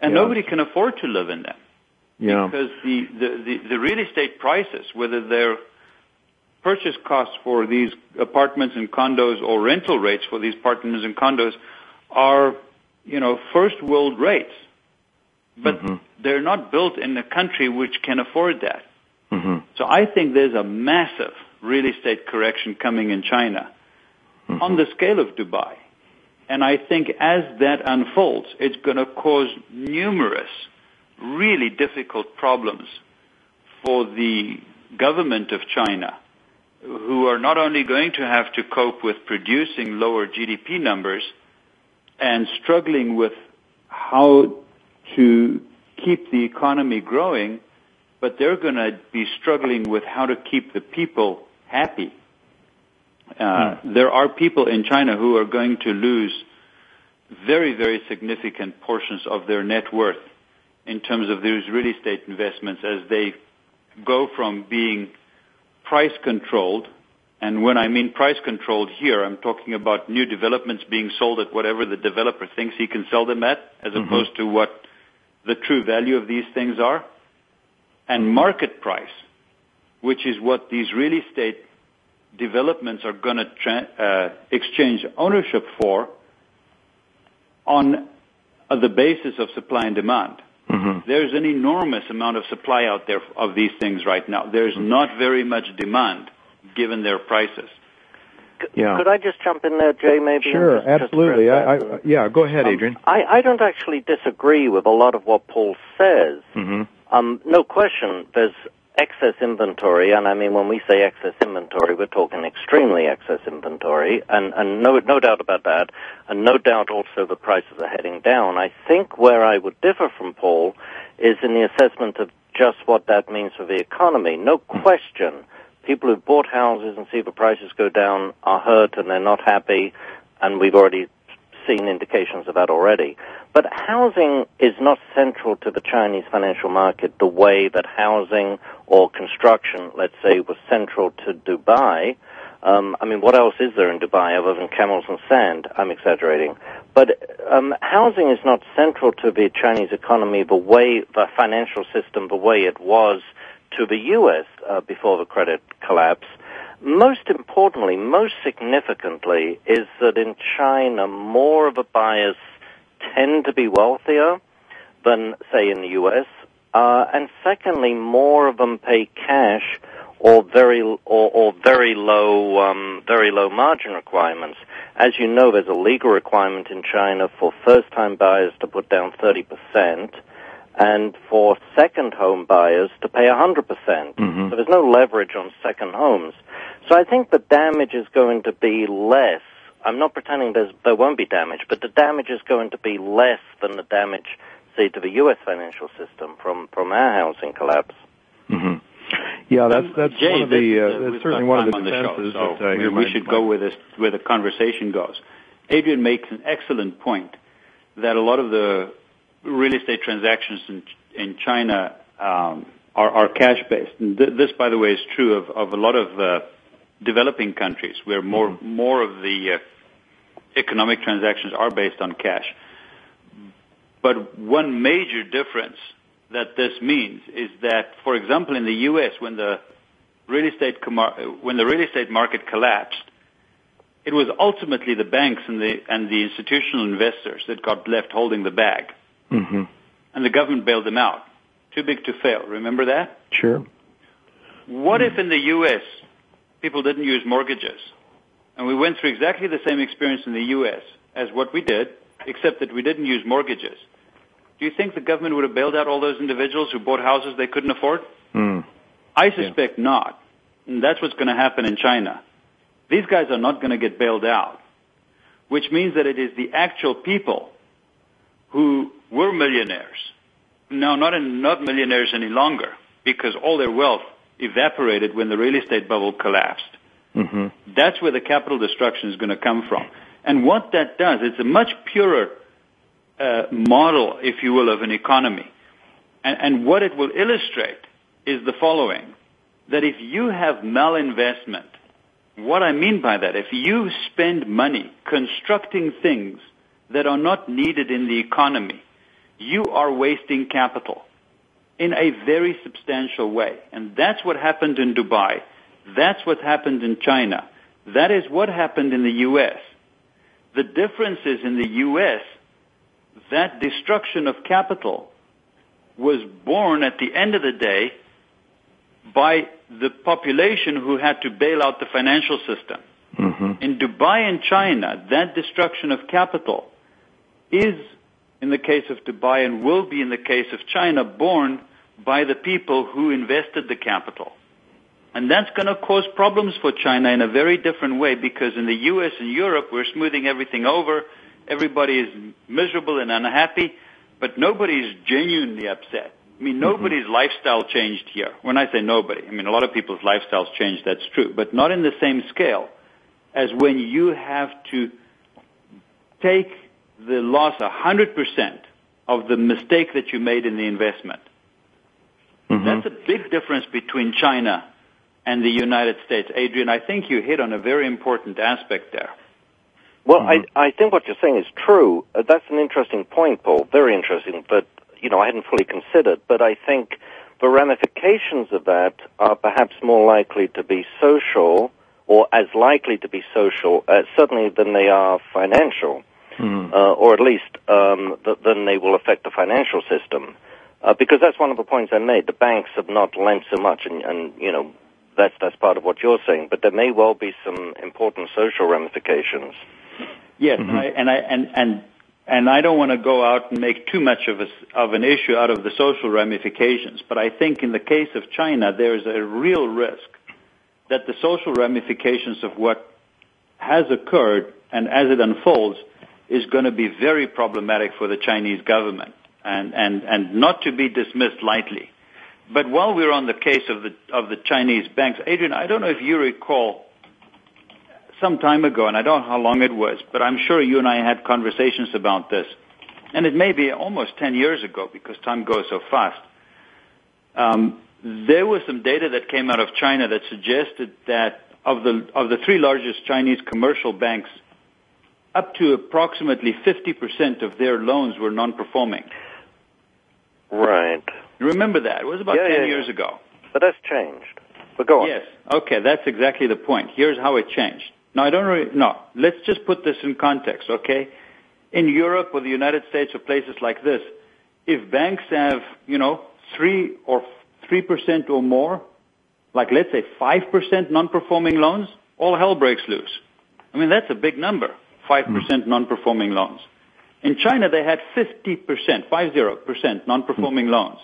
[SPEAKER 7] And
[SPEAKER 2] Yeah.
[SPEAKER 7] nobody can afford to live in them
[SPEAKER 2] Yeah.
[SPEAKER 7] because the, the, the, the real estate prices, whether they're purchase costs for these apartments and condos or rental rates for these apartments and condos are, you know, first world rates. But
[SPEAKER 2] Mhm.
[SPEAKER 7] they're not built in a country which can afford that.
[SPEAKER 2] Mm-hmm.
[SPEAKER 7] So I think there's a massive real estate correction coming in China
[SPEAKER 2] Mm-hmm.
[SPEAKER 7] on the scale of Dubai. And I think as that unfolds, it's going to cause numerous really difficult problems for the government of China, who are not only going to have to cope with producing lower GDP numbers and struggling with how to keep the economy growing, but they're going to be struggling with how to keep the people happy. Uh, mm. There are people in China who are going to lose very, very significant portions of their net worth in terms of these real estate investments as they go from being price controlled, and when I mean price controlled here, I'm talking about new developments being sold at whatever the developer thinks he can sell them at, as mm-hmm. opposed to what the true value of these things are, and market price, which is what these real estate developments are going to tra- uh, exchange ownership for on uh, the basis of supply and demand. Mm-hmm. There's an enormous amount of supply out there of these things right now. There's mm-hmm. not very much demand given their prices.
[SPEAKER 8] Yeah. Could I just jump in there, Jay? Maybe
[SPEAKER 9] sure,
[SPEAKER 8] just,
[SPEAKER 9] absolutely. Just I, I, yeah, go ahead,
[SPEAKER 8] um,
[SPEAKER 9] Adrian.
[SPEAKER 8] I, I don't actually disagree with a lot of what Paul says.
[SPEAKER 9] Mm-hmm.
[SPEAKER 8] Um, no question, there's excess inventory, and I mean when we say excess inventory, we're talking extremely excess inventory, and, and no, no doubt about that, and no doubt also the prices are heading down. I think where I would differ from Paul is in the assessment of just what that means for the economy. No question, people who bought houses and see the prices go down are hurt and they're not happy, and we've already seen indications of that already. But housing is not central to the Chinese financial market the way that housing or construction, let's say, was central to Dubai. Um, I mean, what else is there in Dubai other than camels and sand? I'm exaggerating. But um, housing is not central to the Chinese economy the way, the financial system, the way it was to the U.S. Uh, before the credit collapse. Most importantly, most significantly, is that in China, more of the buyers tend to be wealthier than, say, in the U.S. Uh, and secondly, more of them pay cash or very or, or very low um, very low margin requirements. As you know, there's a legal requirement in China for first-time buyers to put down 30 percent and for second home buyers to pay 100%. percent mm hmm So there's no leverage on second homes. So I think the damage is going to be less. I'm not pretending there won't be damage, but the damage is going to be less than the damage, say, to the U.S. financial system from, from our housing collapse.
[SPEAKER 9] Mm-hmm. Yeah, that's that's
[SPEAKER 7] Jay,
[SPEAKER 9] one of the uh, that's certainly one of the
[SPEAKER 7] defenses
[SPEAKER 9] the show,
[SPEAKER 7] so that uh, we should go where this where the conversation goes. Adrian makes an excellent point that a lot of the real estate transactions in in China um, are, are cash based. And th- this, by the way, is true of, of a lot of uh, developing countries where more mm-hmm. more of the uh, economic transactions are based on cash. But one major difference that this means is that, for example, in the U.S., when the real estate com- when the real estate market collapsed, it was ultimately the banks and the and the institutional investors that got left holding the bag,
[SPEAKER 9] mm-hmm.
[SPEAKER 7] and the government bailed them out. Too big to fail. Remember that?
[SPEAKER 9] Sure.
[SPEAKER 7] What mm-hmm. if in the U.S people didn't use mortgages. And we went through exactly the same experience in the U.S. as what we did, except that we didn't use mortgages. Do you think the government would have bailed out all those individuals who bought houses they couldn't afford?
[SPEAKER 9] Mm.
[SPEAKER 7] I suspect yeah. not. And that's what's going to happen in China. These guys are not going to get bailed out, which means that it is the actual people who were millionaires. Now, not, in, not millionaires any longer, because all their wealth evaporated when the real estate bubble collapsed.
[SPEAKER 9] Mm-hmm.
[SPEAKER 7] That's where the capital destruction is going to come from. And what that does, it's a much purer uh, model, if you will, of an economy. And, and what it will illustrate is the following, that if you have malinvestment, what I mean by that, if you spend money constructing things that are not needed in the economy, you are wasting capital in a very substantial way. And that's what happened in Dubai. That's what happened in China. That is what happened in the U.S. The difference is in the U.S., that destruction of capital was born at the end of the day by the population who had to bail out the financial system. Mm-hmm. In Dubai and China, that destruction of capital is, in the case of Dubai and will be in the case of China, borne by the people who invested the capital. And that's going to cause problems for China in a very different way because in the US and Europe, we're smoothing everything over. Everybody is miserable and unhappy, but nobody is genuinely upset. I mean, nobody's mm-hmm. lifestyle changed here. When I say nobody, I mean a lot of people's lifestyles changed, that's true, but not in the same scale as when you have to take the loss 100% of the mistake that you made in the investment. Mm-hmm. That's a big difference between China and the United States. Adrian, I think you hit on a very important aspect there.
[SPEAKER 8] Well, mm-hmm. I, I think what you're saying is true. Uh, that's an interesting point, Paul. Very interesting. But, you know, I hadn't fully considered. But I think the ramifications of that are perhaps more likely to be social or as likely to be social, uh, certainly than they are financial, mm. uh, or at least um, th- than they will affect the financial system. Uh, because that's one of the points I made. The banks have not lent so much, and, and you know that's that's part of what you're saying. But there may well be some important social ramifications.
[SPEAKER 7] Yes, mm-hmm. and, I, and I and and and I don't want to go out and make too much of a, of an issue out of the social ramifications. But I think in the case of China, there is a real risk that the social ramifications of what has occurred and as it unfolds is going to be very problematic for the Chinese government and, and, and not to be dismissed lightly. But while we're on the case of the, of the Chinese banks, Adrian, I don't know if you recall some time ago, and I don't know how long it was, but I'm sure you and I had conversations about this. And it may be almost 10 years ago because time goes so fast. Um, there was some data that came out of China that suggested that of the of the three largest Chinese commercial banks, up to approximately 50% of their loans were non-performing.
[SPEAKER 8] Right.
[SPEAKER 7] Remember that? It was about
[SPEAKER 8] yeah,
[SPEAKER 7] 10
[SPEAKER 8] yeah,
[SPEAKER 7] years
[SPEAKER 8] yeah.
[SPEAKER 7] ago.
[SPEAKER 8] But that's changed. But go on.
[SPEAKER 7] Yes. Okay, that's exactly the point. Here's how it changed. Now, I don't really, no, let's just put this in context, okay? In Europe or the United States or places like this, if banks have, you know, three or 3% or more, like let's say 5% non-performing loans, all hell breaks loose. I mean, that's a big number, 5% mm. non-performing loans. In China, they had 50%, 50% non-performing mm. loans.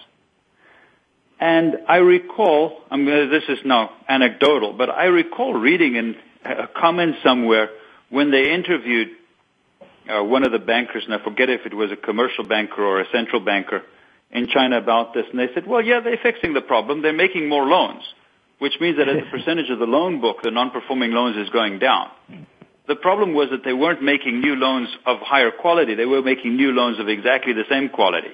[SPEAKER 7] And I recall, I mean, this is now anecdotal, but I recall reading in a comment somewhere when they interviewed uh, one of the bankers, and I forget if it was a commercial banker or a central banker, in China about this, and they said, well, yeah, they're fixing the problem. They're making more loans, which means that as a percentage of the loan book, the non-performing loans is going down. The problem was that they weren't making new loans of higher quality. They were making new loans of exactly the same quality.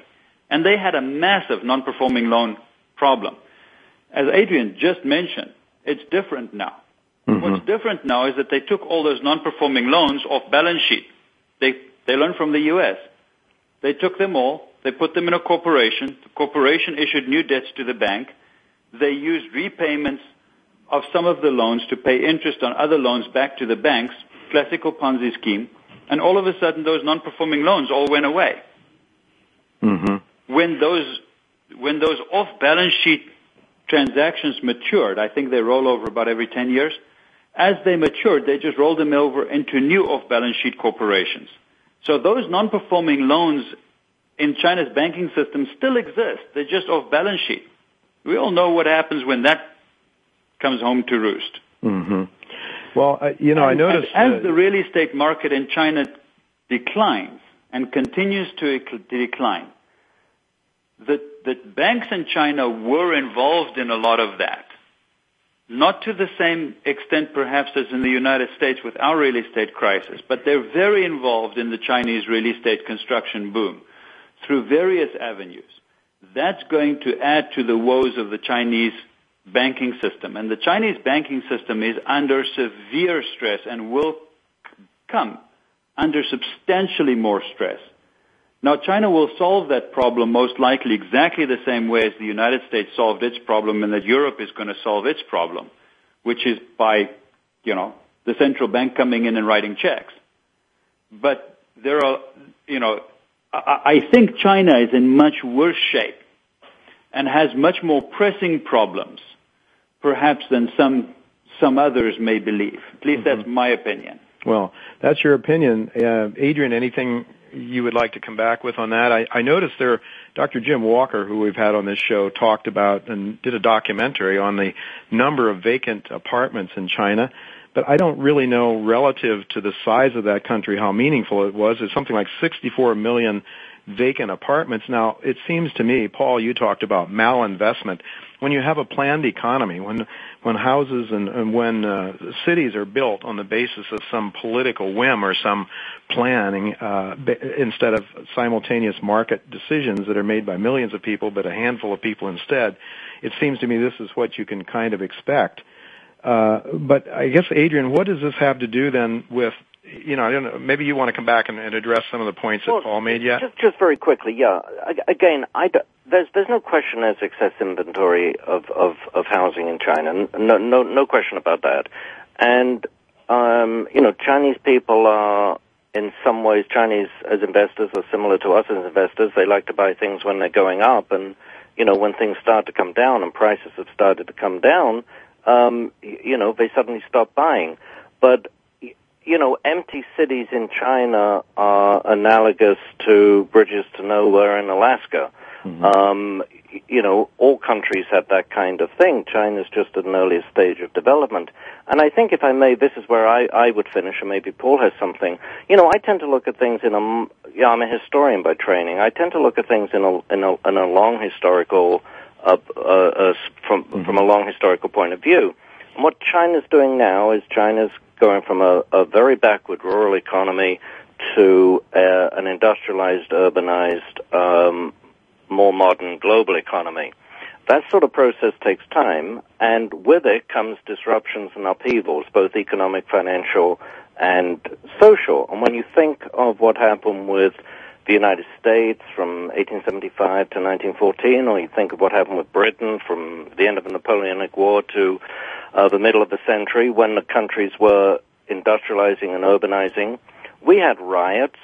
[SPEAKER 7] And they had a massive non-performing loan problem. As Adrian just mentioned, it's different now. Mm-hmm. What's different now is that they took all those non-performing loans off balance sheet. They, they learned from the U.S. They took them all, they put them in a corporation. The corporation issued new debts to the bank. They used repayments of some of the loans to pay interest on other loans back to the banks, classical Ponzi scheme, and all of a sudden those non-performing loans all went away.
[SPEAKER 9] Mm-hmm.
[SPEAKER 7] When those when those off-balance sheet transactions matured, I think they roll over about every 10 years. As they matured, they just rolled them over into new off-balance sheet corporations. So those non-performing loans in China's banking system still exist. They're just off balance sheet. We all know what happens when that comes home to roost.
[SPEAKER 9] Mm-hmm. Well, uh, you know,
[SPEAKER 7] and,
[SPEAKER 9] I noticed
[SPEAKER 7] as the real estate market in China declines and continues to decline, the, the banks in China were involved in a lot of that. Not to the same extent perhaps as in the United States with our real estate crisis, but they're very involved in the Chinese real estate construction boom through various avenues. That's going to add to the woes of the Chinese banking system. And the Chinese banking system is under severe stress and will come under substantially more stress. Now, China will solve that problem most likely exactly the same way as the United States solved its problem and that Europe is going to solve its problem, which is by, you know, the central bank coming in and writing checks. But there are, you know, I think China is in much worse shape and has much more pressing problems, perhaps than some some others may believe. At least mm-hmm. that's my opinion.
[SPEAKER 2] Well, that's your opinion. Uh, Adrian, anything you would like to come back with on that? I, I noticed there, Dr. Jim Walker, who we've had on this show, talked about and did a documentary on the number of vacant apartments in China. But I don't really know relative to the size of that country how meaningful it was. It's something like 64 million vacant apartments. Now, it seems to me, Paul, you talked about malinvestment. When you have a planned economy, when when houses and, and when uh, cities are built on the basis of some political whim or some planning uh, instead of simultaneous market decisions that are made by millions of people, but a handful of people instead, it seems to me this is what you can kind of expect. Uh, but I guess, Adrian, what does this have to do then with you know, I don't know, maybe you want to come back and, and address some of the points well, that Paul made yet?
[SPEAKER 8] Just, just very quickly, yeah. Again, I do, there's there's no question there's excess inventory of, of, of housing in China. No, no, no question about that. And, um, you know, Chinese people are, in some ways, Chinese as investors are similar to us as investors. They like to buy things when they're going up and, you know, when things start to come down and prices have started to come down, um, you know, they suddenly stop buying. But you know, empty cities in China are analogous to bridges to nowhere in Alaska. Mm-hmm. Um, you know, all countries have that kind of thing. China's just at an earlier stage of development. And I think, if I may, this is where I, I would finish, and maybe Paul has something. You know, I tend to look at things in a, yeah, I'm a historian by training. I tend to look at things in a, in a, in a long historical, uh, uh, uh, from, mm-hmm. from a long historical point of view. And what China's doing now is China's going from a, a very backward rural economy to uh, an industrialized, urbanized, um, more modern global economy. That sort of process takes time, and with it comes disruptions and upheavals, both economic, financial, and social. And when you think of what happened with the United States from 1875 to 1914, or you think of what happened with Britain from the end of the Napoleonic War to uh, the middle of the century when the countries were industrializing and urbanizing. We had riots,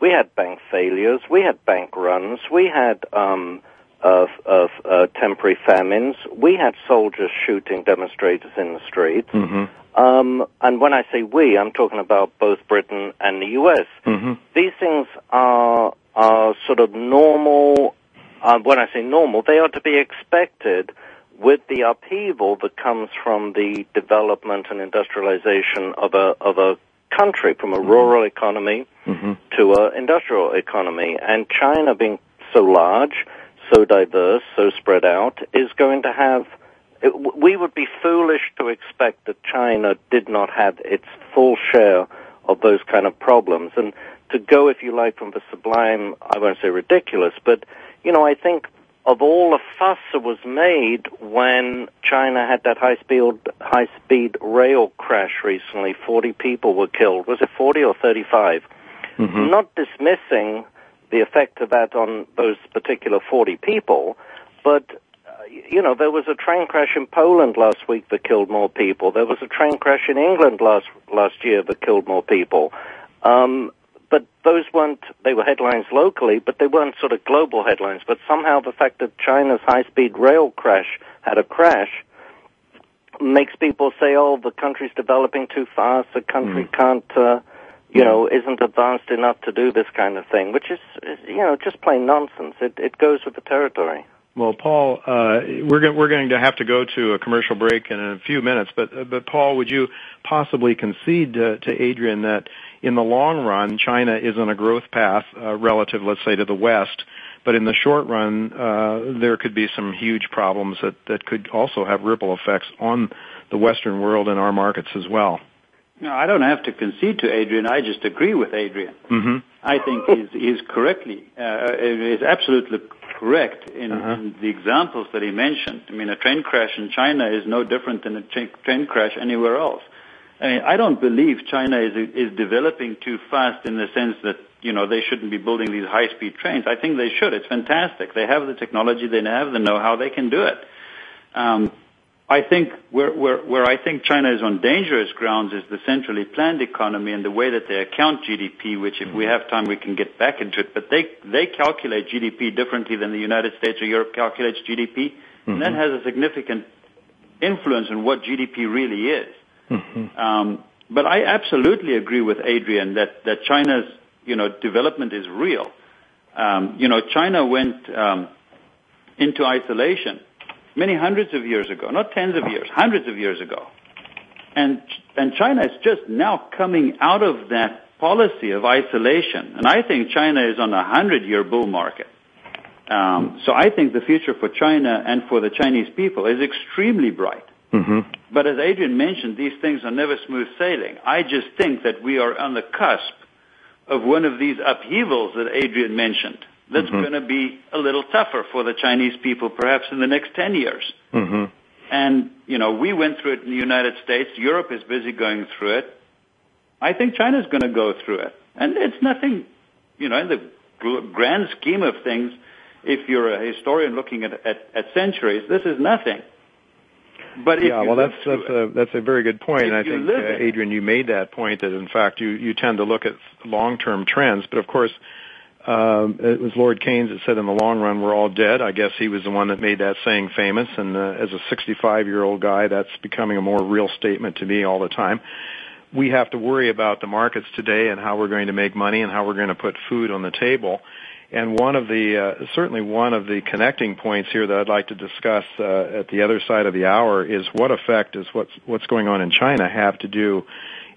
[SPEAKER 8] we had bank failures, we had bank runs, we had um, of, of uh, temporary famines, we had soldiers shooting demonstrators in the streets.
[SPEAKER 2] Mm-hmm.
[SPEAKER 8] Um, and when I say we, I'm talking about both Britain and the U.S.
[SPEAKER 2] Mm-hmm.
[SPEAKER 8] These things are are sort of normal. Uh, when I say normal, they are to be expected with the upheaval that comes from the development and industrialization of a of a country, from a mm-hmm. rural economy
[SPEAKER 2] mm-hmm.
[SPEAKER 8] to an industrial economy, and China being so large, so diverse, so spread out, is going to have. It, we would be foolish to expect that China did not have its full share of those kind of problems, and to go, if you like, from the sublime, I won't say ridiculous, but you know, I think of all the fuss that was made when China had that high speed high speed rail crash recently, forty people were killed. Was it forty or thirty five? mm mm-hmm. Not dismissing the effect of that on those particular forty people, but uh, you know there was a train crash in Poland last week that killed more people. There was a train crash in England last last year that killed more people. Um, but those weren't, they were headlines locally, but they weren't sort of global headlines. But somehow the fact that China's high-speed rail crash had a crash makes people say, oh, the country's developing too fast, the country mm. can't, uh, you know, isn't advanced enough to do this kind of thing, which is, is you know, just plain nonsense. It, it goes with the territory.
[SPEAKER 2] Well, Paul, uh, we're going, we're going to have to go to a commercial break in a few minutes, but, uh, but Paul, would you possibly concede to, to Adrian that in the long run, China is on a growth path uh, relative, let's say, to the West. But in the short run, uh, there could be some huge problems that, that could also have ripple effects on the Western world and our markets as well.
[SPEAKER 7] No, I don't have to concede to Adrian. I just agree with Adrian.
[SPEAKER 2] Mm-hmm.
[SPEAKER 7] I think he's, he's correctly, uh, is absolutely correct in, uh-huh. in, the examples that he mentioned. I mean, a train crash in China is no different than a train crash anywhere else. I mean, I don't believe China is is developing too fast in the sense that you know they shouldn't be building these high speed trains. I think they should. It's fantastic. They have the technology. They have the know how. They can do it. Um, I think where, where where I think China is on dangerous grounds is the centrally planned economy and the way that they account GDP. Which, if we have time, we can get back into it. But they they calculate GDP differently than the United States or Europe calculates GDP, mm-hmm. and that mm-hmm. has a significant influence on what GDP really is. Mm-hmm. Um, but I absolutely agree with Adrian that, that China's, you know, development is real. Um, you know, China went um, into isolation many hundreds of years ago, not tens of years, hundreds of years ago. And, and China is just now coming out of that policy of isolation. And I think China is on a hundred year bull market. Um, so I think the future for China and for the Chinese people is extremely bright. Mm-hmm. But as Adrian mentioned, these things are never smooth sailing. I just think that we are on the cusp of one of these upheavals that Adrian mentioned. That's mm-hmm. going to be a little tougher for the Chinese people, perhaps in the next 10 years. Mm-hmm. And, you know, we went through it in the United States. Europe is busy going through it. I think China's going to go through it. And it's nothing, you know, in the grand scheme of things, if you're a historian looking at, at, at centuries, this is nothing. But
[SPEAKER 2] yeah, well, that's that's it, a that's a very good point, and I think uh, Adrian, you made that point that in fact you you tend to look at long term trends, but of course. Um, it was Lord Keynes that said, "In the long run, we're all dead." I guess he was the one that made that saying famous. And uh, as a 65-year-old guy, that's becoming a more real statement to me all the time. We have to worry about the markets today and how we're going to make money and how we're going to put food on the table. And one of the uh, certainly one of the connecting points here that I'd like to discuss uh, at the other side of the hour is what effect does what's what's going on in China have to do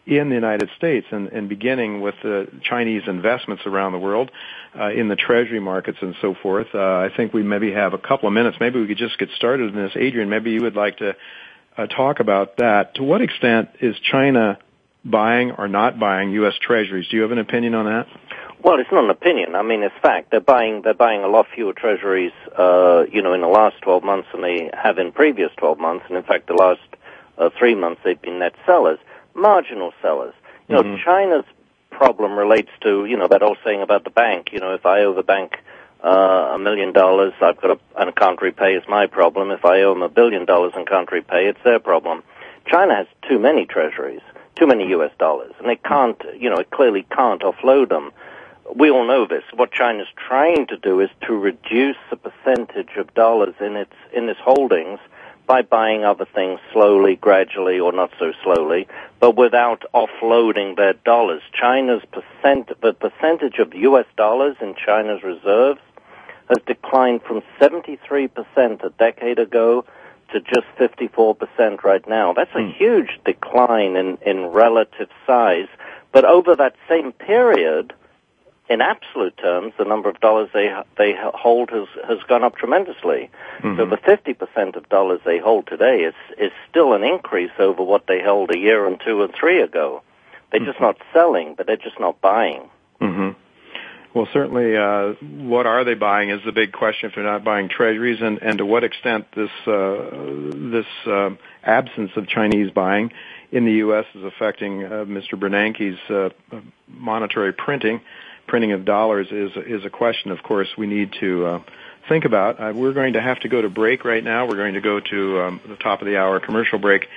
[SPEAKER 2] in the United States, and, and beginning with the Chinese investments around the world uh, in the treasury markets and so forth. Uh, I think we maybe have a couple of minutes. Maybe we could just get started in this. Adrian, maybe you would like to uh, talk about that. To what extent is China buying or not buying U.S. treasuries? Do you have an opinion on that?
[SPEAKER 8] Well, it's not an opinion. I mean, it's fact. They're buying they're buying a lot fewer treasuries, uh, you know, in the last 12 months than they have in previous 12 months, and in fact, the last uh, three months they've been net sellers, marginal sellers. You know, mm-hmm. China's problem relates to you know that old saying about the bank. You know, if I owe the bank uh, a million dollars, I've got a, and can't repay, it's my problem. If I owe them a billion dollars and can't repay, it's their problem. China has too many treasuries, too many U.S. dollars, and it can't, you know, it clearly can't offload them we all know this. What China's trying to do is to reduce the percentage of dollars in its in its holdings by buying other things slowly, gradually, or not so slowly, but without offloading their dollars. China's percent, the percentage of U.S. dollars in China's reserves has declined from 73% a decade ago to just 54% right now. That's a mm. huge decline in, in relative size. But over that same period, in absolute terms, the number of dollars they they hold has has gone up tremendously. Mm-hmm. So the fifty percent of dollars they hold today is is still an increase over what they held a year and two and three ago. They're mm-hmm. just not selling, but they're just not buying.
[SPEAKER 2] Mm-hmm. Well, certainly, uh, what are they buying is the big question. If they're not buying treasuries, and, and to what extent this uh, this uh, absence of Chinese buying in the U.S. is affecting uh, Mr. Bernanke's uh, monetary printing printing of dollars is is a question, of course, we need to uh, think about. Uh, we're going to have to go to break right now. We're going to go to um, the top of the hour commercial break,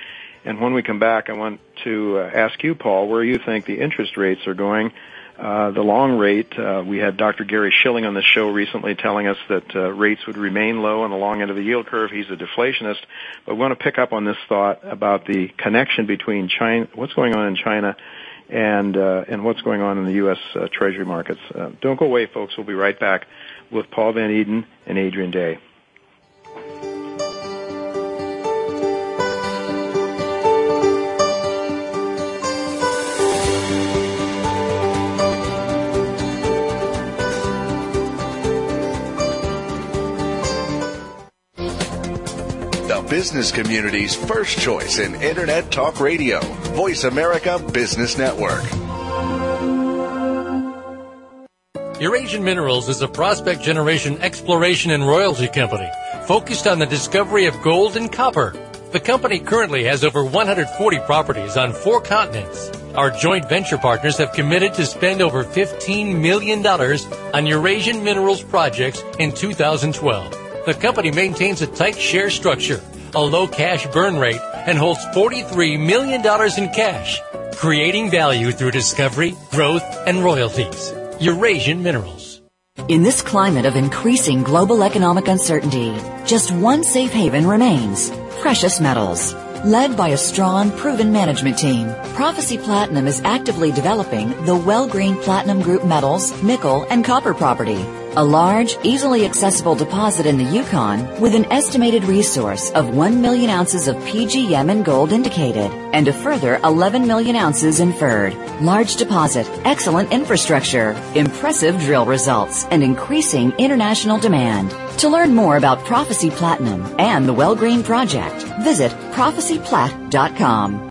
[SPEAKER 2] and when we come back, I want to uh, ask you, Paul, where you think the interest rates are going. Uh, the long rate, uh, we had Dr. Gary Shilling on the show recently telling us that uh, rates would remain low on the long end of the yield curve. He's a deflationist. But we want to pick up on this thought about the connection between China, what's going on in China and uh, and what's going on in the U.S. Uh, Treasury markets. Uh, don't go away, folks. We'll be right back with Paul Van Eeden and Adrian Day.
[SPEAKER 6] Business community's first choice in Internet Talk Radio. Voice America Business Network.
[SPEAKER 5] Eurasian Minerals is a prospect generation exploration and royalty company focused on the discovery of gold and copper. The company currently has over 140 properties on four continents. Our joint venture partners have committed to spend over $15 million on Eurasian Minerals projects in 2012. The company maintains a tight share structure a low cash burn rate, and holds $43 million in cash, creating value through discovery, growth, and royalties. Eurasian Minerals.
[SPEAKER 1] In this climate of increasing global economic uncertainty, just one safe haven remains precious metals. Led by a strong, proven management team, Prophecy Platinum is actively developing the Wellgreen Platinum Group metals, nickel, and copper property. A large, easily accessible deposit in the Yukon with an estimated resource of 1 million ounces of PGM and gold indicated and a further 11 million ounces inferred. Large deposit, excellent infrastructure, impressive drill results, and increasing international demand. To learn more about Prophecy Platinum and the Wellgreen Project, visit prophecyplat.com.